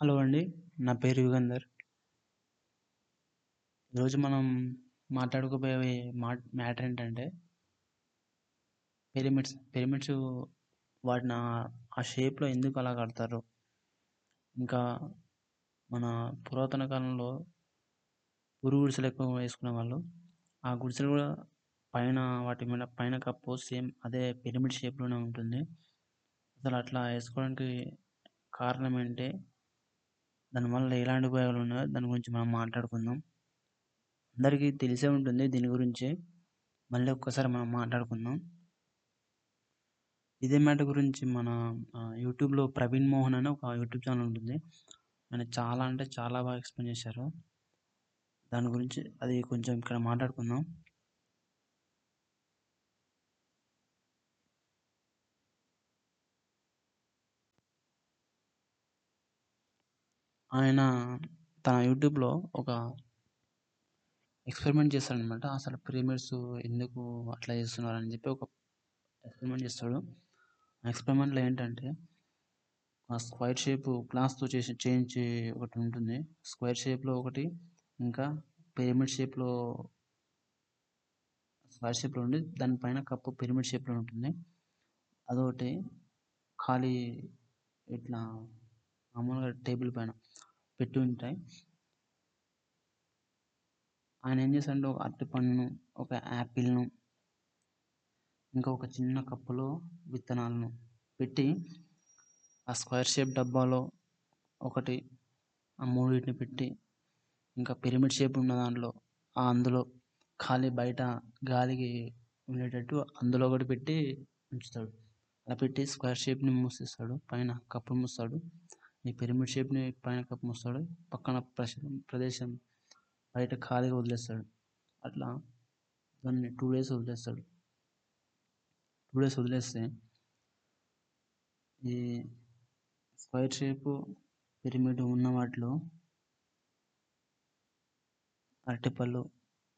Hello అండి. నా పేరు యుగంధర్. ఈరోజు మనం మాట్లాడుకోబోయే మా మ్యాటర్ ఏంటంటే పిరమిడ్స్. పిరమిడ్స్ వాటిని ఆ షేప్‌లో ఎందుకు అలా కడతారు? ఇంకా మన పురాతన కాలంలో ఉరు గుడిసెలు ఎక్కువ వేసుకునేవాళ్ళు. ఆ గుడిసెలు కూడా పైన వాటి మీద పైన కప్పు సేమ్ అదే పిరమిడ్ షేప్‌లోనే ఉంటుంది. అసలు అట్లా వేసుకోవడానికి కారణం ఏంటి? దానివల్ల ఎలాంటి ఉపయోగాలు ఉన్నాయో దాని గురించి మనం మాట్లాడుకుందాం. అందరికీ తెలిసే ఉంటుంది దీని గురించి. మళ్ళీ ఒక్కసారి మనం మాట్లాడుకుందాం. ఇదే మ్యాటర్ గురించి మన యూట్యూబ్‌లో ప్రవీణ్ మోహన్ అని ఒక యూట్యూబ్ ఛానల్ ఉంటుంది. ఆయన చాలా అంటే చాలా బాగా ఎక్స్‌ప్లెయిన్ చేశారు. దాని గురించి అది కొంచెం ఇక్కడ మాట్లాడుకుందాం. ఆయన తన యూట్యూబ్‌లో ఒక ఎక్స్‌పెరిమెంట్ చేస్తాడనమాట. అసలు పిరమిడ్స్ ఎందుకు అట్లా చేస్తున్నారు అని చెప్పి ఒక ఎక్స్‌పెరిమెంట్ చేస్తాడు. ఆ ఎక్స్‌పెరిమెంట్‌లో ఏంటంటే ఆ స్క్వైర్ షేప్ గ్లాస్‌తో చేసి చేయించి ఒకటి ఉంటుంది. స్క్వైర్ షేప్‌లో ఒకటి ఇంకా పిరమిడ్ షేప్‌లో స్క్వైర్ షేప్‌లో ఉండి దానిపైన కప్పు పిరమిడ్ షేప్‌లో ఉంటుంది. అదొకటి ఖాళీ ఇట్లా మామూలుగా టేబుల్ పైన పెట్టి ఉంటాయి. ఆయన ఏం చేశాడంటే ఒక అరటిపండును, ఒక యాపిల్‌ను ఇంకా ఒక చిన్న కప్పులో విత్తనాలను పెట్టి ఆ స్క్వేర్ షేప్ డబ్బాలో ఒకటి ఆ మూడింటిని పెట్టి ఇంకా పిరమిడ్ షేప్ ఉన్న దాంట్లో ఆ అందులో ఖాళీ బయట గాలికి ఉండేటట్టు అందులో ఒకటి పెట్టి ఉంచుతాడు. అలా పెట్టి స్క్వేర్ షేప్‌ని మూసేస్తాడు. పైన కప్పు మూస్తాడు. ఈ పిరమిడ్ షేప్‌ని పైన కప్పుమొస్తాడు పక్కన ప్రశ్ ప్రదేశం బయట ఖాళీగా వదిలేస్తాడు. అట్లా దాన్ని టూ డేస్ వదిలేస్తాడు. టూ డేస్ వదిలేస్తే ఈ స్క్వైర్ షేప్ పిరమిడ్ ఉన్న వాటిలో అరటిపళ్ళు,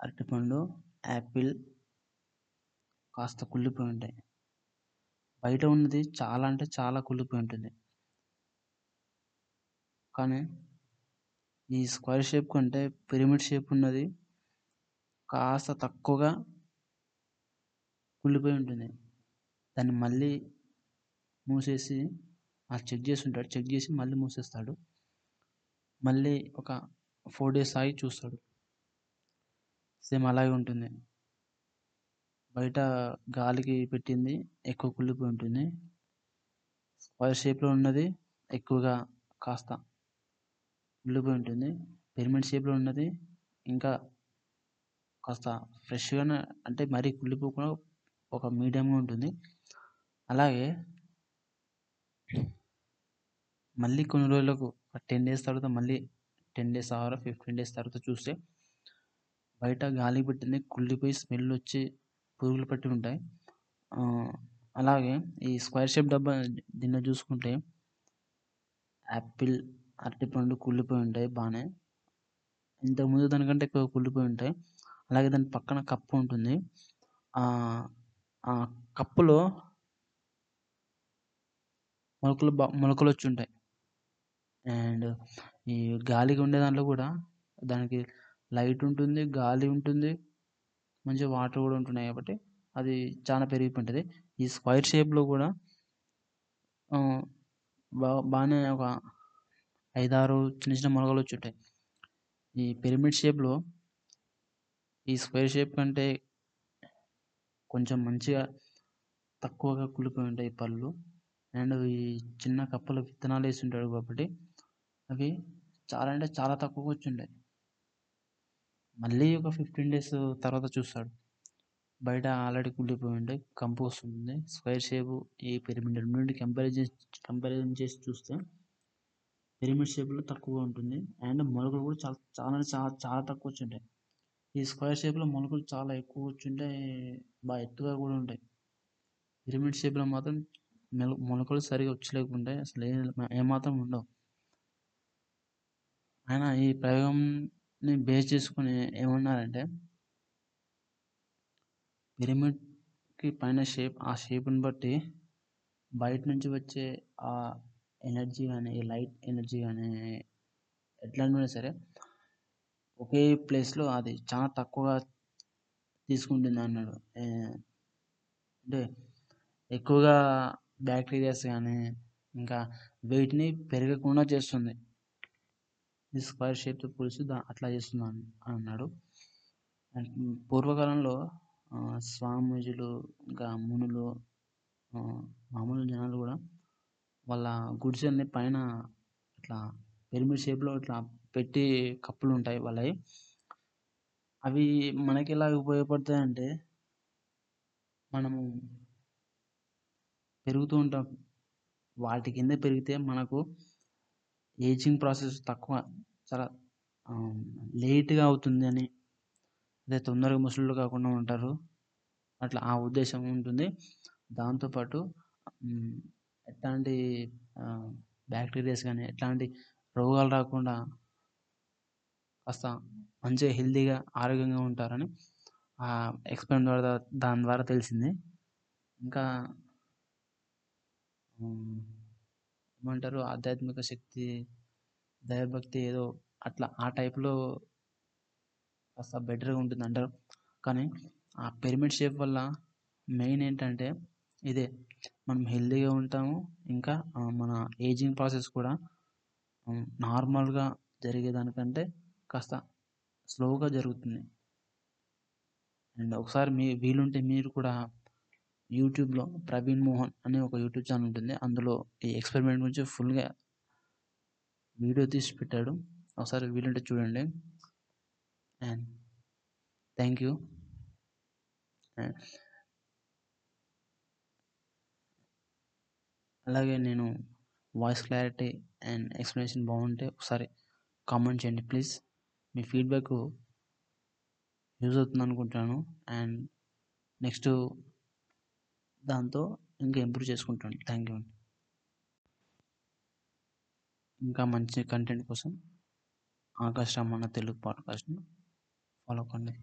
అరటిపండు, యాపిల్ కాస్త కుళ్ళిపోయి ఉంటాయి. బయట ఉన్నది చాలా అంటే చాలా కుళ్ళిపోయి ఉంటుంది. కానీ ఈ స్క్వేర్ షేప్ కంటే పిరమిడ్ షేప్ ఉన్నది కాస్త తక్కువగా కుళ్ళిపోయి ఉంటుంది. దాన్ని మళ్ళీ మూసేసి ఆ చెక్ చేసి ఉంటాడు. చెక్ చేసి మళ్ళీ మూసేస్తాడు. మళ్ళీ ఒక ఫోర్ డేస్ ఆగి చూస్తాడు. సేమ్ అలాగే ఉంటుంది. బయట గాలికి పెట్టింది ఎక్కువ కుళ్ళిపోయి ఉంటుంది. స్క్వేర్ షేప్‌లో ఉన్నది ఎక్కువగా కాస్త కుళ్ళిపోయి ఉంటుంది. పిరమిడ్ షేప్‌లో ఉన్నది ఇంకా కాస్త ఫ్రెష్‌గానే అంటే మరీ కుళ్ళిపోకుండా ఒక మీడియంగా ఉంటుంది. అలాగే మళ్ళీ కొన్ని రోజులకు ఒక 10 డేస్ తర్వాత మళ్ళీ 10 డేస్ ఆర్ 15 డేస్ తర్వాత చూస్తే బయట గాలి పెట్టింది కుళ్ళిపోయి స్మెల్ వచ్చి పురుగులు పట్టి ఉంటాయి. అలాగే ఈ స్క్వేర్ షేప్ డబ్బా దీనిలో చూసుకుంటే యాపిల్, అరటిపండు కుళ్ళిపోయి ఉంటాయి బాగానే ఇంతకుముందు దానికంటే ఎక్కువ కుళ్ళిపోయి ఉంటాయి. అలాగే దాని పక్కన కప్పు ఉంటుంది. ఆ కప్పులో మొలకలు మొలకలు వచ్చి ఉంటాయి. అండ్ ఈ గాలిగా ఉండే దాంట్లో కూడా దానికి లైట్ ఉంటుంది. గాలి ఉంటుంది. మంచి వాటర్ కూడా ఉంటున్నాయి కాబట్టి అది చాలా పెరిగిపోయింది ఈ స్క్వైర్ షేప్‌లో కూడా బాగానే ఒక 5, 6 చిన్న చిన్న మొలకలు వచ్చి ఉంటాయి. ఈ పిరమిడ్ షేప్‌లో ఈ స్క్వేర్ షేప్ కంటే కొంచెం మంచిగా తక్కువగా కుళ్ళిపోయి ఉంటాయి పళ్ళు. అండ్ ఈ చిన్న కప్పలు విత్తనాలు వేసి ఉంటాడు కాబట్టి అవి చాలా అంటే చాలా తక్కువగా వచ్చిండాయి మళ్ళీ ఒక 15 డేస్ తర్వాత చూస్తాడు. బయట ఆల్రెడీ కుళ్ళిపోయి ఉంటాయి. కంపు వస్తుంది. స్క్వేర్ షేపు ఈ పిరమిడ్ రెండు కంపారిజన్ కంపారిజన్ చేసి చూస్తే పిరమిడ్ షేప్‌లో తక్కువగా ఉంటుంది. అండ్ మొలకలు కూడా చాలా చాలా చాలా చాలా తక్కువ వచ్చి ఉంటాయి. ఈ స్క్వేర్ షేప్‌లో మొలకలు చాలా ఎక్కువ వచ్చి ఉంటాయి. బాగా ఎత్తుగా కూడా ఉంటాయి. పిరమిడ్ షేప్‌లో మాత్రం మెల మొలకలు సరిగ్గా వచ్చలేకుంటాయి. అసలు ఏ ఏమాత్రం ఉండవు. ఆయన ఈ ప్రయోగంని బేస్ చేసుకొని ఏమన్నారంటే పిరమిడ్‌కి పైన షేప్ ఆ షేప్‌ని బట్టి బయట నుంచి వచ్చే ఆ ఎనర్జీ కానీ లైట్ ఎనర్జీ కానీ ఎట్లైనా సరే ఒకే ప్లేస్లో అది చాలా తక్కువగా తీసుకుంటుంది అన్నాడు. అంటే ఎక్కువగా బ్యాక్టీరియాస్ కానీ ఇంకా వెయిట్ని పెరగకుండా చేస్తుంది. ఈ స్క్వేర్ షేప్తో పోలిసి దా అట్లా చేస్తుంది అని అన్నాడు. పూర్వకాలంలో స్వామీజీలు ఇంకా మునులు మామూలు జనాలు కూడా వాళ్ళ గుడిసెల్ని పైన ఇట్లా పిరమిడ్ షేప్లో ఇట్లా పెట్టి కప్పులు ఉంటాయి వాళ్ళవి. అవి మనకి ఎలా ఉపయోగపడతాయి అంటే మనము పెరుగుతూ ఉంటాం. వాటి కింద పెరిగితే మనకు ఏజింగ్ ప్రాసెస్ తక్కువ చాలా లేట్గా అవుతుంది అని అదే తొందరగా ముసళ్ళు కాకుండా ఉంటారు. అట్లా ఆ ఉద్దేశం ఉంటుంది. దాంతోపాటు ఎట్లాంటి బ్యాక్టీరియాస్ కానీ ఎట్లాంటి రోగాలు రాకుండా కాస్త మంచిగా హెల్తీగా ఆరోగ్యంగా ఉంటారని ఆ ఎక్స్పెరిమెంట్ ద్వారా దాని ద్వారా తెలిసింది. ఇంకా ఏమంటారు ఆధ్యాత్మిక శక్తి దైవభక్తి ఏదో అట్లా ఆ టైప్లో కాస్త బెటర్గా ఉంటుంది అంటారు కానీ ఆ పిరమిడ్ షేప్ వల్ల మెయిన్ ఏంటంటే ఇదే. మనం హెల్తీగా ఉంటాము. ఇంకా మన ఏజింగ్ ప్రాసెస్ కూడా నార్మల్గా జరిగేదానికంటే కాస్త స్లోగా జరుగుతుంది. అండ్ ఒకసారి మీ వీలుంటే మీరు కూడా యూట్యూబ్లో ప్రవీణ్ మోహన్ అనే ఒక యూట్యూబ్ ఛానల్ ఉంటుంది. అందులో ఈ ఎక్స్పెరిమెంట్ గురించి ఫుల్గా వీడియో తీసి పెట్టాడు. ఒకసారి వీలుంటే చూడండి. అండ్ థ్యాంక్ యూ అండ్ అలాగే నేను వాయిస్ క్లారిటీ అండ్ ఎక్స్ప్లెనేషన్ బాగుంటే ఒకసారి కామెంట్ చేయండి. ప్లీజ్ మీ ఫీడ్బ్యాక్ యూజ్ అవుతుంది అనుకుంటాను అండ్ నెక్స్ట్ దాంతో ఇంకా ఇంప్రూవ్ చేసుకుంటాను. థ్యాంక్ యూ ఇంకా మంచి కంటెంట్ కోసం ఆకాశ రమణ తెలుగు పాడ్కాస్ట్ను ఫాలో కండి.